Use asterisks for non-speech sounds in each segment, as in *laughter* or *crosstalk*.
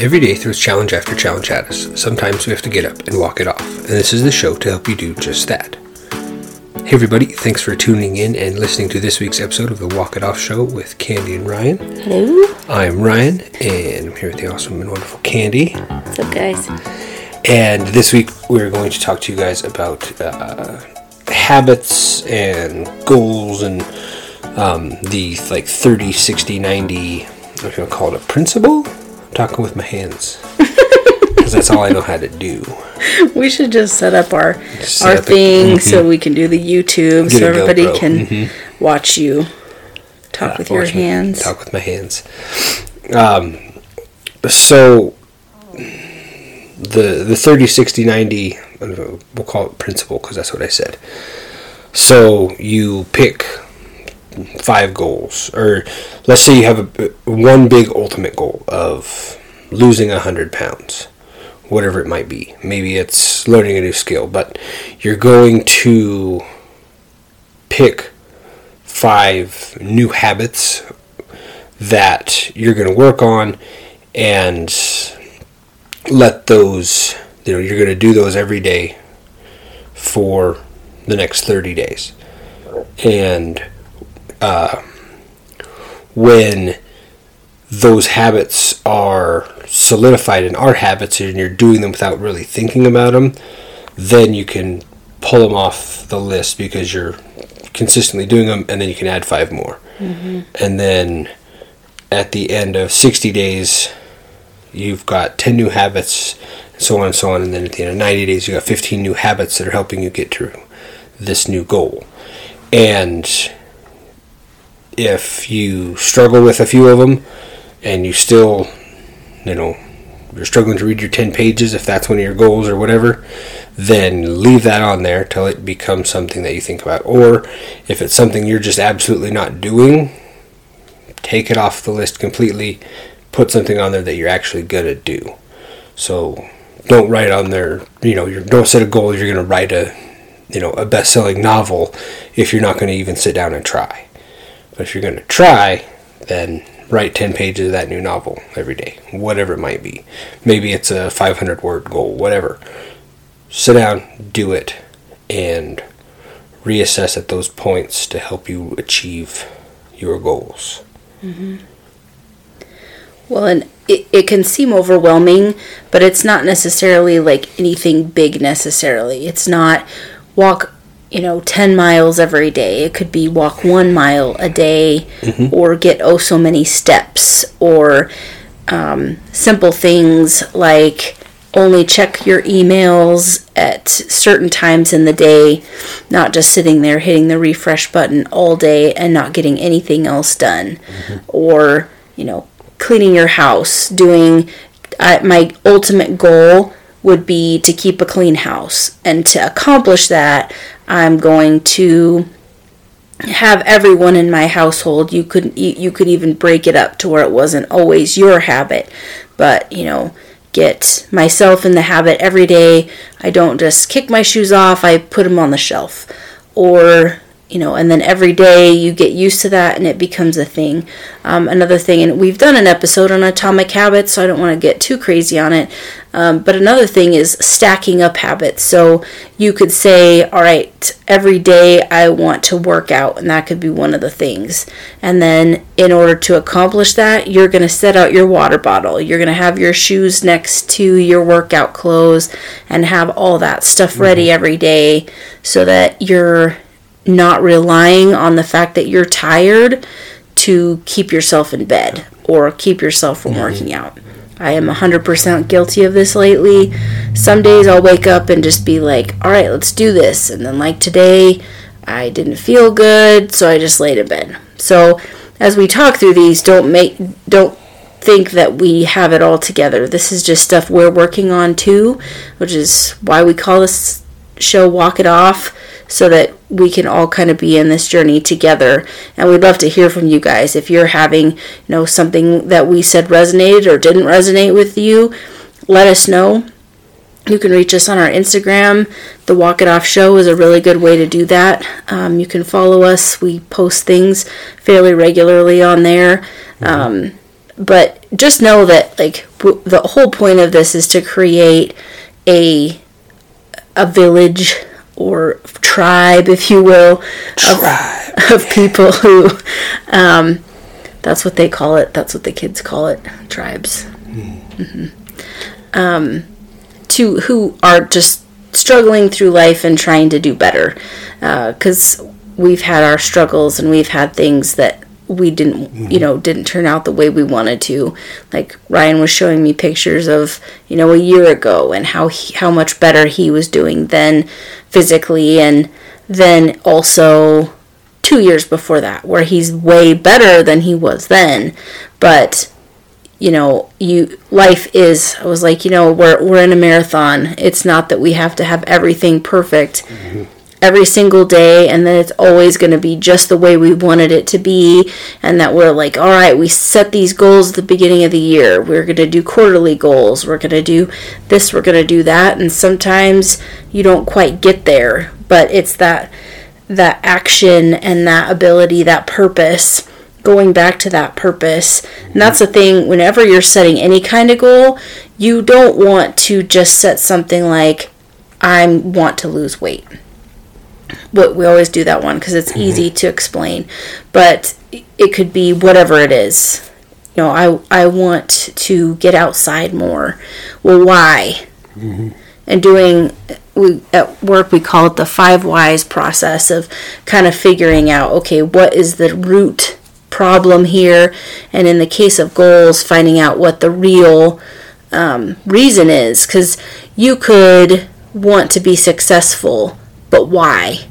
Every day throws challenge after challenge at us. Sometimes we have to get up and walk it off, and this is the show to help you do just that. Hey, everybody, thanks for tuning in and listening to this week's episode of the Walk It Off Show with Candy and Ryan. Hello. I'm Ryan, and I'm here with the awesome and wonderful Candy. What's up, guys? And this week we're going to talk to you guys about uh, habits and goals and um, the like 30, 60, 90, if you want to call it a principle. I'm talking with my hands. *laughs* Because that's all I know how to do. We should just set up our Set our up thing mhm. so we can do the YouTube, Get so everybody GoPro. can Mhm. watch you talk with your hands. Talk with my hands. Um, so the the 30 60 90 I don't know, we'll call it principle because that's what I said. So you pick five goals. Or let's say you have a one big ultimate goal of losing 100 pounds whatever it might be. Maybe it's learning a new skill but you're going to pick five new habits that you're going to work on and let those you know you're going to do those every day for the next 30 days. And uh, when those habits are solidified and are habits and you're doing them without really thinking about them then you can pull them off the list because you're consistently doing them and then you can add five more. And then at the end of 60 days you've got 10 new habits and so on and so on. And then at the end of 90 days you've got 15 new habits that are helping you get to this new goal. And if you struggle with a few of them and you still you know you're struggling to read your 10 pages if that's one of your goals or whatever then leave that on there till it becomes something that you think about. Or if it's something you're just absolutely not doing take it off the list completely put something on there that you're actually gonna do. So don't write on there you know you don't set a goal you're gonna write a you know a best-selling novel if you're not gonna even sit down and try but if you're gonna try then write 10 pages of that new novel every day whatever it might be maybe it's a 500 word goal whatever sit down do it and reassess at those points to help you achieve your goals Mhm. Well, and it, it can seem overwhelming, but it's not necessarily like anything big necessarily. It's not walk, you know, 10 miles every day. It could be walk one mile a day or get oh so many steps or um, simple things like only check your emails at certain times in the day, not just sitting there hitting the refresh button all day and not getting anything else done. Or, you know, cleaning your house, doing uh, my ultimate goal would be to keep a clean house. And to accomplish that, I'm going to have everyone in my household. You could you, could even break it up to where it wasn't always your habit. But you know get myself in the habit every day. I don't just kick my shoes off. I put them on the shelf. Or you know and then every day you get used to that and it becomes a thing. Um, another thing and we've done an episode on atomic habits so i don't want to get too crazy on it. Um, but another thing is stacking up habits. So you could say all right every day i want to work out and that could be one of the things. And then in order to accomplish that you're going to set out your water bottle. You're going to have your shoes next to your workout clothes and have all that stuff ready every day so that you're not relying on the fact that you're tired to keep yourself in bed or keep yourself from mm-hmm. working out. I am 100% guilty of this lately. Some days I'll wake up and just be like, all right, let's do this. And then, like today, I didn't feel good, so I just laid in bed. So, as we talk through these, don't make, don't think that we have it all together. This is just stuff we're working on too, which is why we call this show Walk It Off so that we can all kind of be in this journey together. And we'd love to hear from you guys if you're having, you know, something that we said resonated or didn't resonate with you. Let us know. You can reach us on our Instagram. The Walk It Off Show is a really good way to do that. Um, you can follow us. We post things fairly regularly on there. Um, but just know that like w- the whole point of this is to create a a village or tribe, if you will, of, Tribe. of people who um, that's what they call it. That's what the kids call it, tribes. Mhm. Um, to who are just struggling through life and trying to do better, because we've had our struggles and we've had things that we didn't, you mm-hmm. know, didn't turn out the way we wanted to. Like Ryan was showing me pictures of, you know, a year ago and how he, how much better he was doing then physically, and then also two years before that, where he's way better than he was then. But you know, you life is. I was like, you know, we're we're in a marathon. It's not that we have to have everything perfect mm-hmm. Every single day, and then it's always going to be just the way we wanted it to be, and that we're like, all right, we set these goals at the beginning of the year. We're going to do quarterly goals. We're going to do this. We're going to do that, and sometimes you don't quite get there, but it's that that action and that ability, that purpose, going back to that purpose. And that's the thing, whenever you're setting any kind of goal, you don't want to just set something like, I want to lose weight. But we always do that one because it's easy to explain. But it could be whatever it is. You know, I, I want to get outside more. Well, why? and doing we at work we call it the five whys process of kind of figuring out okay what is the root problem here and in the case of goals finding out what the real um, reason is because you could want to be successful but why?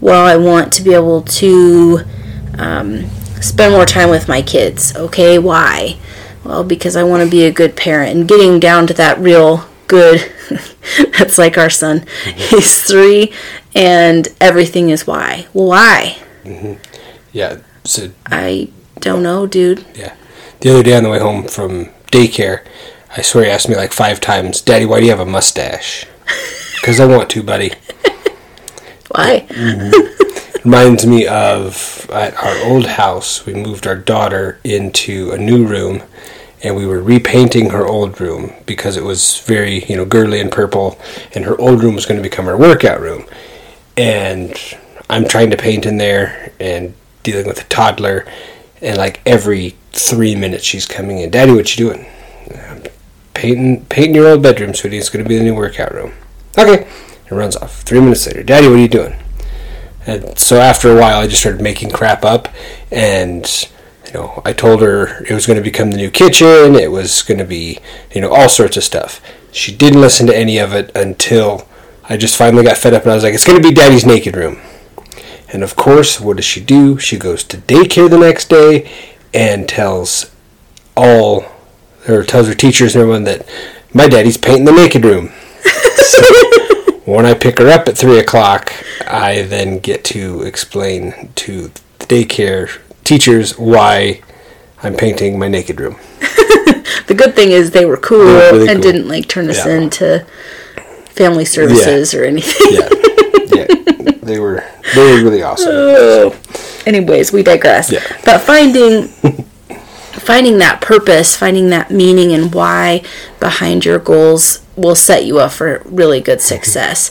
Well i want to be able to um, spend more time with my kids okay? Why? Well because i want to be a good parent and getting down to that real good *laughs* that's like our son he's three and everything is why. Well why? Yeah. So i don't know dude. Yeah, the other day on the way home from daycare, I swear he asked me like five times, "Daddy, why do you have a mustache?" *laughs* Because I want to, buddy. Why mm-hmm. *laughs* Reminds me of at our old house, we moved our daughter into a new room, and we were repainting her old room because it was very you know girly and purple, and her old room was going to become her workout room, and I'm trying to paint in there and dealing with a toddler, and like every three minutes she's coming in, Daddy, what you doing? "I'm painting painting your old bedroom, sweetie. It's going to be the new workout room. Okay. It runs off. Three minutes later, Daddy, what are you doing? And so after a while, I just started making crap up, and you know, I told her it was going to become the new kitchen. It was going to be, you know, all sorts of stuff. She didn't listen to any of it until I just finally got fed up, and I was like, "It's going to be Daddy's naked room." And of course, what does she do? She goes to daycare the next day and tells all, or tells her teachers and everyone that my daddy's painting the naked room. *laughs* so when I pick her up at three o'clock, I then get to explain to the daycare teachers why I'm painting my naked room. *laughs* the good thing is they were cool They were really and cool. didn't like turn us Yeah. into family services or anything Yeah, yeah, they were they were really awesome. *laughs* Oh. anyways we digress Yeah. but finding finding that purpose finding that meaning and why behind your goals will set you up for really good success.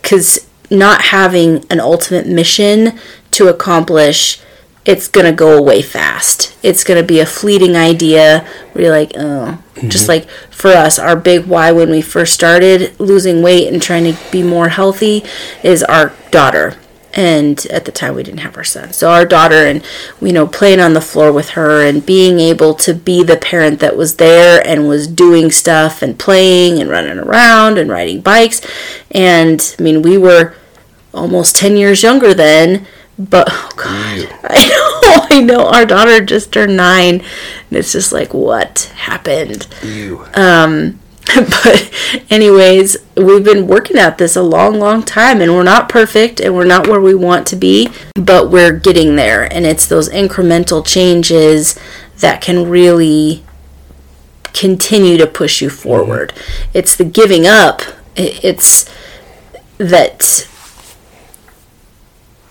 Because not having an ultimate mission to accomplish it's gonna go away fast. It's gonna be a fleeting idea where you're like oh. Just mm-hmm. like for us our big why when we first started losing weight and trying to be more healthy is our daughter and at the time we didn't have our son. So our daughter and you know playing on the floor with her and being able to be the parent that was there and was doing stuff and playing and running around and riding bikes. And i mean we were almost 10 years younger then but oh god. *laughs* I know i know. Our daughter just turned nine and it's just like what happened? You. *laughs* but anyways we've been working at this a long long time and we're not perfect and we're not where we want to be but we're getting there and it's those incremental changes that can really continue to push you mm-hmm. forward. It's the giving up. It's that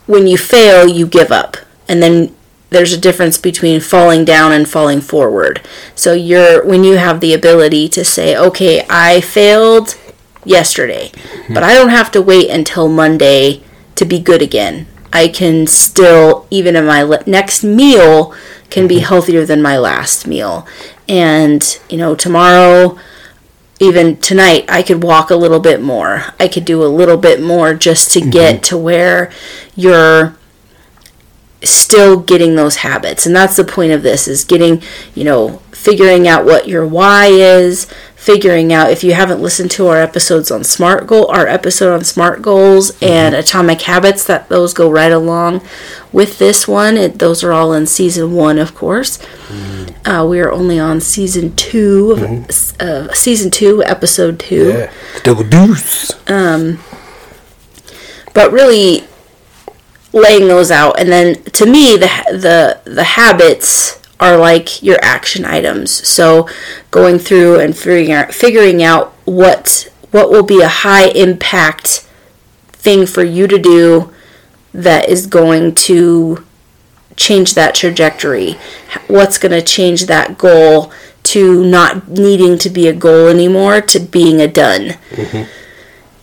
when you fail you give up and then there's a difference between falling down and falling forward. So you're when you have the ability to say, "Okay, I failed yesterday, mm-hmm. but I don't have to wait until Monday to be good again. I can still even in my le- next meal can be mm-hmm. healthier than my last meal. And, you know, tomorrow even tonight I could walk a little bit more. I could do a little bit more just to mm-hmm. get to where you're still getting those habits. And that's the point of this is getting you know figuring out what your why is figuring out if you haven't listened to our episodes on smart goal our episode on smart goals and atomic habits that those go right along with this one. It, those are all in season one of course. Uh, we are only on season 2 of uh, season two episode two. Yeah. Double deuce. Um but really laying those out. And then to me the the the habits are like your action items. So going through and figuring out figuring out what what will be a high impact thing for you to do that is going to change that trajectory. What's going to change that goal to not needing to be a goal anymore to being a done mm-hmm.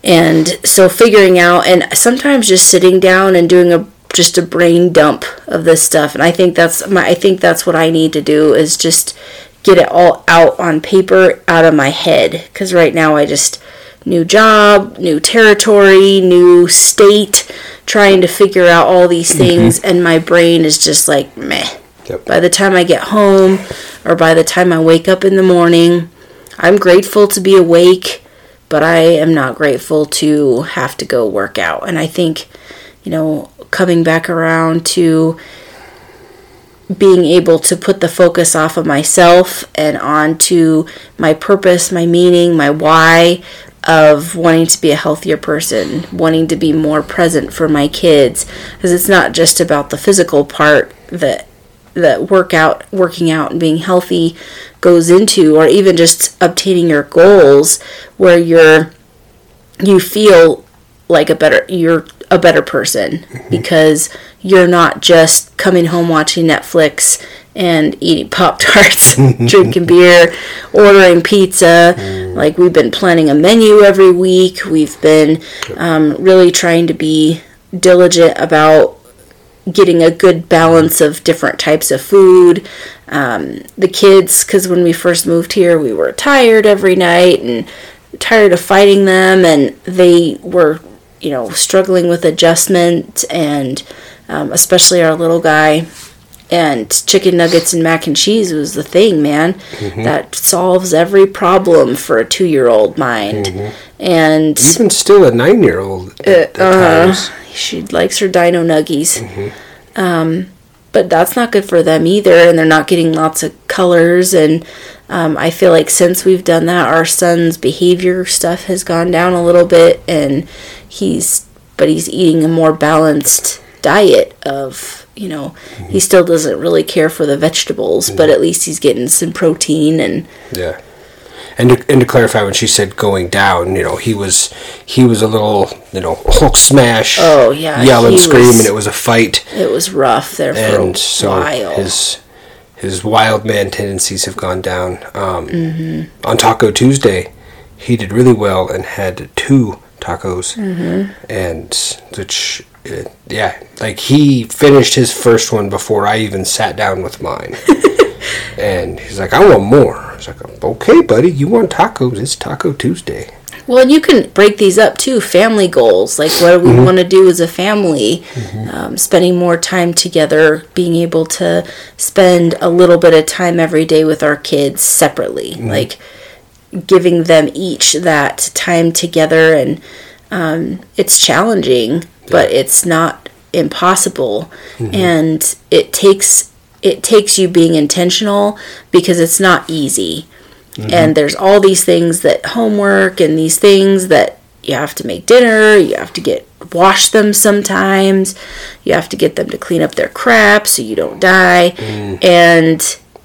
And so figuring out and sometimes just sitting down and doing a just a brain dump of this stuff. And i think that's my i think that's what i need to do is just get it all out on paper out of my head. Because right now i just new job new territory new state trying to figure out all these mm-hmm. things. And my brain is just like meh. Yep. by the time i get home or by the time i wake up in the morning i'm grateful to be awake but I am not grateful to have to go work out. And I think, you know, coming back around to being able to put the focus off of myself and onto my purpose, my meaning, my why of wanting to be a healthier person, wanting to be more present for my kids because it's not just about the physical part that that workout working out and being healthy goes into or even just obtaining your goals where you're you feel like a better you're a better person because you're not just coming home watching Netflix and eating *laughs* pop tarts, *laughs* drinking beer, ordering pizza. Like we've been planning a menu every week. We've been um, really trying to be diligent about getting a good balance of different types of food. Um, the kids, because when we first moved here, we were tired every night and tired of fighting them, and they were, you know, struggling with adjustment, and um, especially our little guy. And chicken nuggets and mac and cheese was the thing, man. That solves every problem for a two year old mind. And Even still a nine year old at, at uh, times. she likes her dino nuggies. Um, but that's not good for them either, and they're not getting lots of colors. And um, I feel like since we've done that, our son's behavior stuff has gone down a little bit, and he's but he's eating a more balanced diet of you know he still doesn't really care for the vegetables but at least he's getting some protein and Yeah. And to, and to clarify, when she said going down, you know, he was he was a little, you know, Hulk smash, Oh, yeah, yell and scream, was- and it was a fight. it was rough there for And a so while his his wild man tendencies have gone down. Um, Mm-hmm. On Taco Tuesday, he did really well and had two tacos, Mm-hmm. and which. uh, yeah, like he finished his first one before I even sat down with mine. *laughs* and he's like, I want more. I was like, okay, buddy, you want tacos? It's Taco Tuesday. Well, and you can break these up too. Family goals, like what do we want to do as a family? Um, spending more time together, being able to spend a little bit of time every day with our kids separately, like giving them each that time together. And um, it's challenging, but it's not impossible. And it takes it takes you being intentional because it's not easy. Mm-hmm. And there's all these things that homework and these things that you have to make dinner you have to get wash them sometimes you have to get them to clean up their crap so you don't die. Mm-hmm. And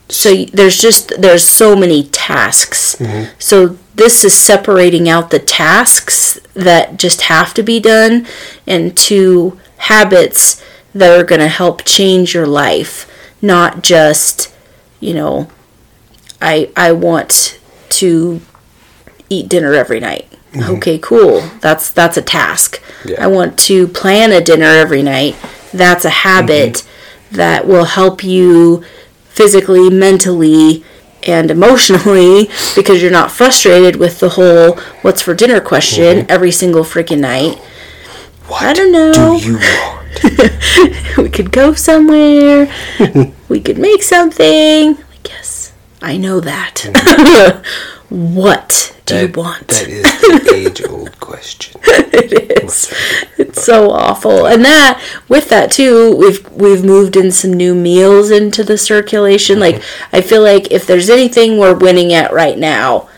so there's just there's so many tasks. Mm-hmm. So this is separating out the tasks that just have to be done into habits that are going to help change your life not just, you know, I I want to eat dinner every night. Mm-hmm. Okay, cool. That's that's a task. Yeah. I want to plan a dinner every night. That's a habit mm-hmm. that will help you physically, mentally, and emotionally *laughs* because you're not frustrated with the whole what's for dinner question mm-hmm. every single freaking night. What I don't know. do you want? *laughs* we could go somewhere. *laughs* we could make something. Like, yes, I know that. *laughs* what do you want? That is the age old question. it is. It's so awful. And that with that too, we've we've moved in some new meals into the circulation. Like mm-hmm. I feel like if there's anything we're winning at right now,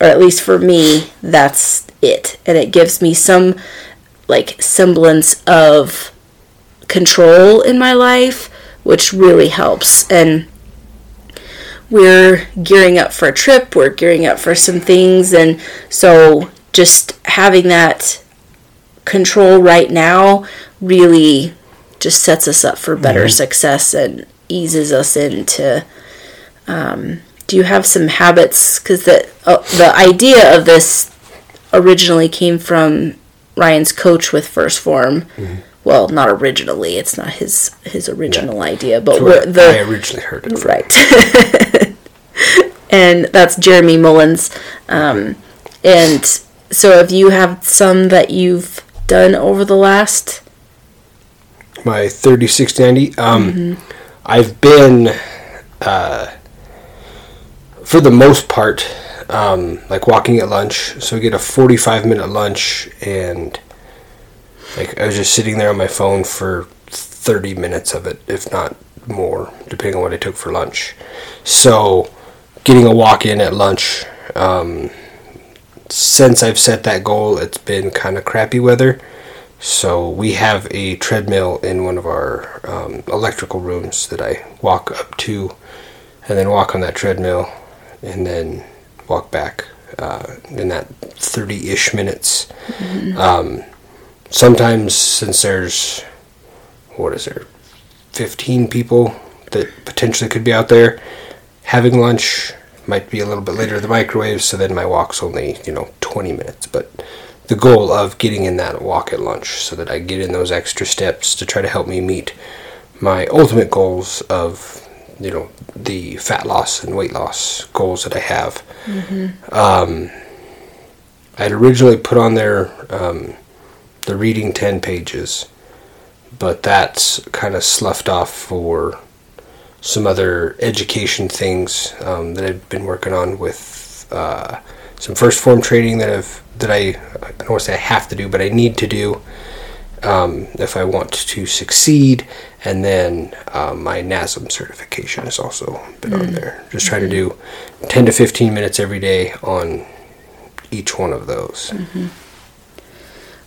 or at least for me, that's it. And it gives me some like semblance of control in my life, which really helps. And we're gearing up for a trip, we're gearing up for some things, and so just having that control right now really just sets us up for better success and eases us into. Um, do you have some habits? Because the uh, the idea of this originally came from Ryan's coach with First Form. Well, not originally; it's not his his original idea, but the I originally heard it. Right. *laughs* and that's Jeremy Mullins. Um, and so, if you have some that you've done over the last, My 30, 60, 90. Um, Mm-hmm. I've been, uh, for the most part, um, like walking at lunch. So I get a 45 minute lunch and like I was just sitting there on my phone for 30 minutes of it, if not more, depending on what I took for lunch. So getting a walk in at lunch, um, since I've set that goal, it's been kind of crappy weather. So we have a treadmill in one of our um, electrical rooms that I walk up to, and then walk on that treadmill, and then walk back uh, in that thirty-ish minutes. Um, sometimes, since there's what is there, fifteen people that potentially could be out there having lunch, might be a little bit later the microwave. So then my walk's only you know twenty minutes, but the goal of getting in that walk at lunch so that I get in those extra steps to try to help me meet my ultimate goals of you know the fat loss and weight loss goals that I have. Um, I'd originally put on there um, the reading ten pages, but that's kind of sloughed off for some other education things um, that I've been working on with uh, some first form training that I've that I I don't want to say I have to do, but I need to do um, if I want to succeed. And then um, my NASM certification has also been on there. Just trying to do 10 to 15 minutes every day on each one of those.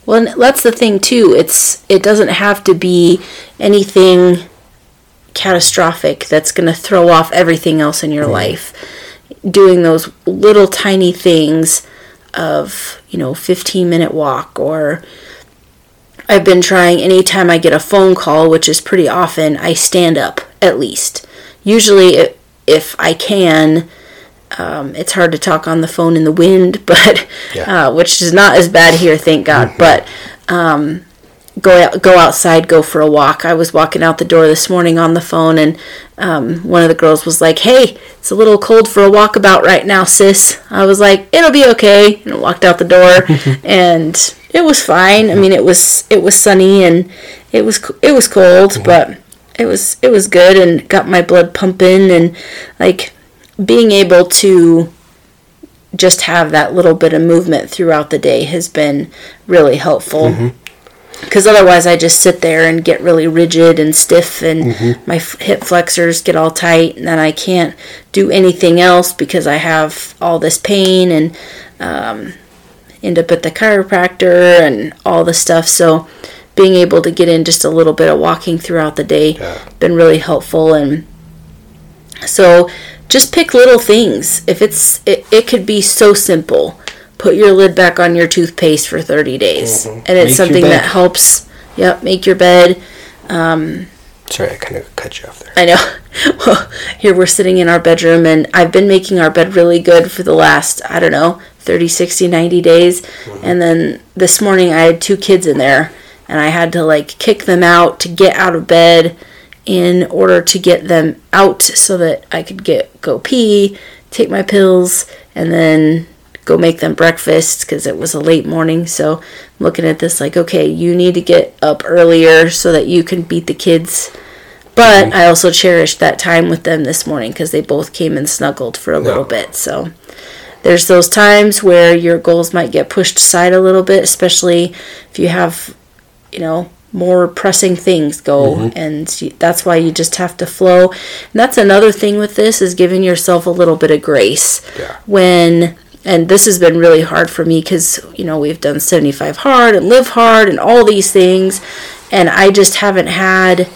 Well, that's the thing too. It's it doesn't have to be anything catastrophic that's going to throw off everything else in your life. Doing those little tiny things of you know 15 minute walk or I've been trying anytime I get a phone call, which is pretty often, I stand up at least. Usually, if I can, um, it's hard to talk on the phone in the wind, *laughs* but Yeah. uh, which is not as bad here, thank God. But um, go out, go outside, go for a walk. I was walking out the door this morning on the phone, and um, one of the girls was like, "Hey, it's a little cold for a walkabout right now, sis." I was like, "It'll be okay," and I walked out the door, *laughs* and it was fine. I mean, it was it was sunny and it was it was cold, but it was it was good and got my blood pumping and like being able to just have that little bit of movement throughout the day has been really helpful. Because otherwise I just sit there and get really rigid and stiff and my f- hip flexors get all tight and then I can't do anything else because I have all this pain and um, end up at the chiropractor and all the stuff. So being able to get in just a little bit of walking throughout the day Yeah. been really helpful and so just pick little things. If it's it, it could be so simple. Put your lid back on your toothpaste for 30 days. And Make your it's something that helps. Yep make your bed. Um, Sorry, I kind of cut you off there. I know. *laughs* Well, here we're sitting in our bedroom, and I've been making our bed really good for the last, I don't know, 30, 60, 90 days. And then this morning I had two kids in there, and I had to like kick them out to get out of bed in order to get them out so that I could get go pee, take my pills, and then go make them breakfast because it was a late morning. So I'm looking at this like, okay, you need to get up earlier so that you can beat the kids. But mm-hmm. I also cherished that time with them this morning because they both came and snuggled for a little bit. So there's those times where your goals might get pushed aside a little bit, especially if you have, you know, more pressing things go, mm-hmm. and you, that's why you just have to flow. And that's another thing with this is giving yourself a little bit of grace Yeah. when. And this has been really hard for me because you know we've done 75 hard and live hard and all these things, and I just haven't had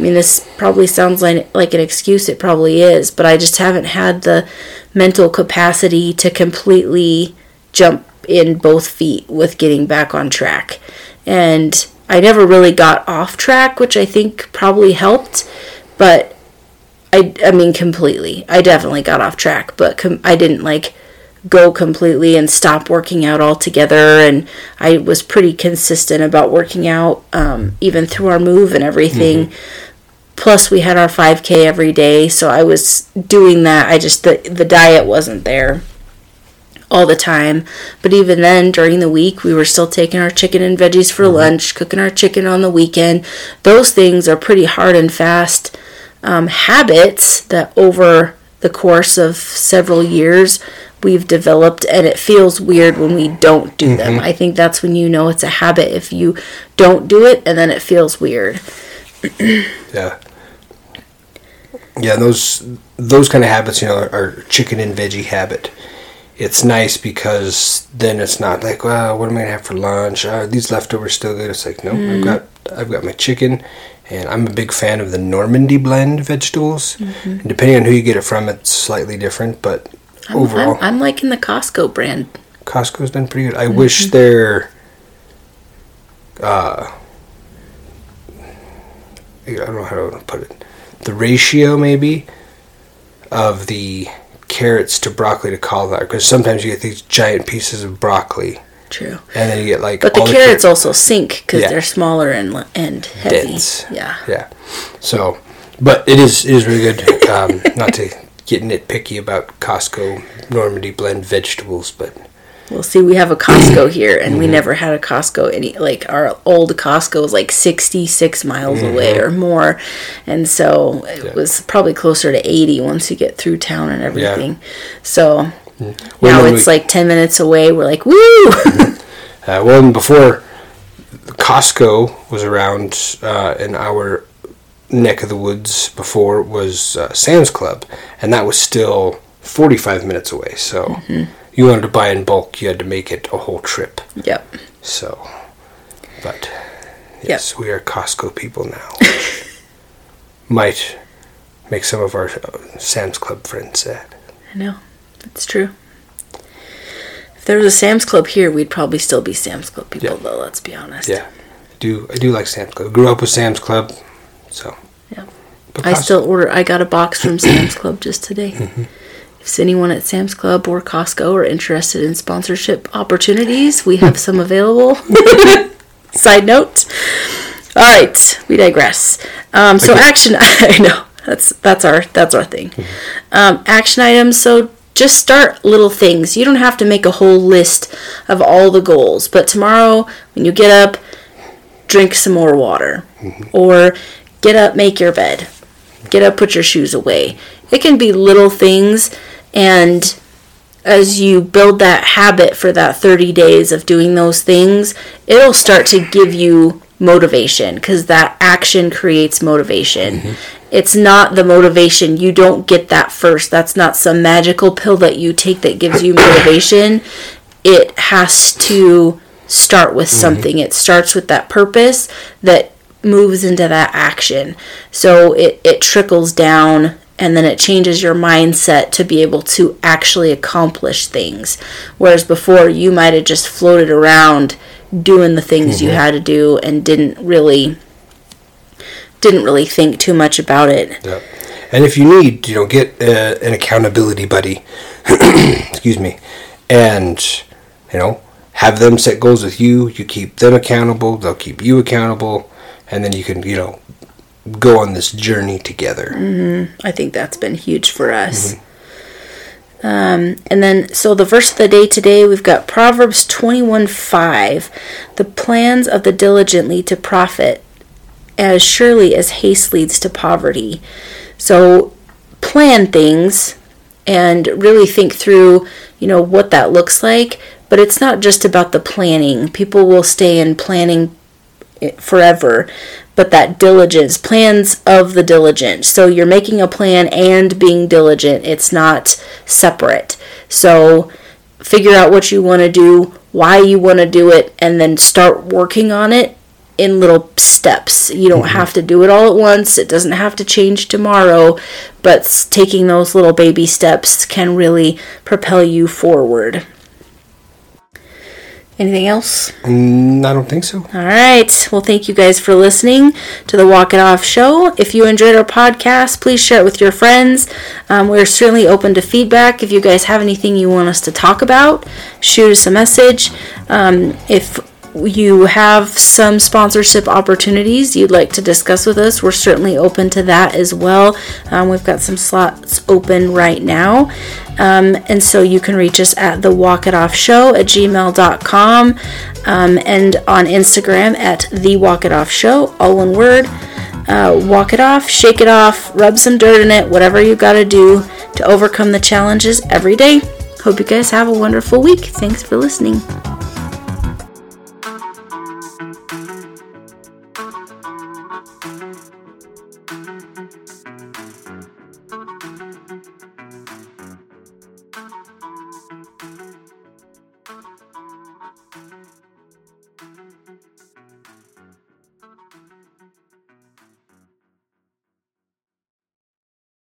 I mean, this probably sounds like like an excuse. It probably is, but I just haven't had the mental capacity to completely jump in both feet with getting back on track. And I never really got off track, which I think probably helped. But I, I mean, completely. I definitely got off track, but com- I didn't like go completely and stop working out altogether. And I was pretty consistent about working out, um, even through our move and everything. Plus, we had our 5K every day, so I was doing that. I just, the, the diet wasn't there all the time. But even then, during the week, we were still taking our chicken and veggies for lunch, cooking our chicken on the weekend. Those things are pretty hard and fast um, habits that over the course of several years we've developed, and it feels weird when we don't do them. I think that's when you know it's a habit if you don't do it, and then it feels weird. *clears throat* Yeah. Yeah, those those kind of habits, you know, are, are chicken and veggie habit. It's nice because then it's not like, well, what am I gonna have for lunch? Are these leftovers still good? It's like, no, I've mm. got I've got my chicken, and I'm a big fan of the Normandy blend vegetables. Mm-hmm. And depending on who you get it from, it's slightly different, but I'm, overall, I'm, I'm liking the Costco brand. Costco's done pretty good. I mm-hmm. wish their uh I don't know how to put it. The ratio maybe of the carrots to broccoli to cauliflower because sometimes you get these giant pieces of broccoli True. and then you get like But the carrots carrot- also sink because Yeah. they're smaller and and heavy. dense. Yeah. Yeah. So, but it is it is really good. Um, not to get nitpicky about Costco Normandy blend vegetables, but Well, see, we have a Costco here, and Mm-hmm. we never had a Costco. Any like our old Costco was like sixty-six miles away or more, and so it Mm-hmm. Yeah. was probably closer to eighty once you get through town and everything. So Well, now it's we- like ten minutes away. We're like, woo! *laughs* Uh, well, and before Costco was around uh, in our neck of the woods, before was uh, Sam's Club, and that was still 45 minutes away. So Mm-hmm. You wanted to buy in bulk, you had to make it a whole trip. yep. So, but yes, we are Costco people now. Which *laughs* might make some of our uh, Sam's Club friends sad. I know. It's true. If there was a Sam's Club here, we'd probably still be Sam's Club people, Yeah. though. Let's be honest. Yeah, I do I do like Sam's Club? Grew up with Sam's Club, so. Yeah. But I Costco- still order. I got a box from Sam's Club just today. Mm-hmm. If anyone at Sam's Club or Costco are interested in sponsorship opportunities, we have some available. *laughs* Side note. All right, we digress. Um, so Okay. action. *laughs* I know that's that's our that's our thing. Mm-hmm. Um, action items. So just start little things. You don't have to make a whole list of all the goals. But tomorrow, when you get up, drink some more water, or get up, make your bed get up, put your shoes away. It can be little things, and as you build that habit for that 30 days of doing those things, it'll start to give you motivation because that action creates motivation. Mm-hmm. It's not the motivation. You don't get that first. That's not some magical pill that you take that gives you motivation. It has to start with mm-hmm. something. It starts with that purpose that moves into that action. So it, it trickles down and then it changes your mindset to be able to actually accomplish things. Whereas before you might have just floated around doing the things you had to do and didn't really didn't really think too much about it. Yep. And if you need, you know, get uh, an accountability buddy. *clears throat* excuse me, and you know, have them set goals with you. You keep them accountable. They'll keep you accountable, and then you can, you know, go on this journey together. Mm-hmm. I think that's been huge for us. Mm-hmm. Um, and then, so the verse of the day today, we've got Proverbs 21 5. The plans of the diligent lead to profit, as surely as haste leads to poverty. So, plan things and really think through, you know, what that looks like. But it's not just about the planning. People will stay in planning forever but that diligence plans of the diligent. So you're making a plan and being diligent. It's not separate. So figure out what you want to do why you want to do it and then start working on it in little steps. You don't mm-hmm. have to do it all at once. It doesn't have to change tomorrow but taking those little baby steps can really propel you forward Anything else? Mm, I don't think so. All right. Well, thank you guys for listening to the Walk It Off show. If you enjoyed our podcast, please share it with your friends. Um, we're certainly open to feedback. If you guys have anything you want us to talk about, shoot us a message. Um, if you have some sponsorship opportunities you'd like to discuss with us, we're certainly open to that as well. Um, we've got some slots open right now. Um, and so you can reach us at the walk it off show at gmail.com um, and on Instagram at the walk it off show, all one word. Uh, walk it off, shake it off, rub some dirt in it, whatever you got to do to overcome the challenges every day. Hope you guys have a wonderful week. Thanks for listening.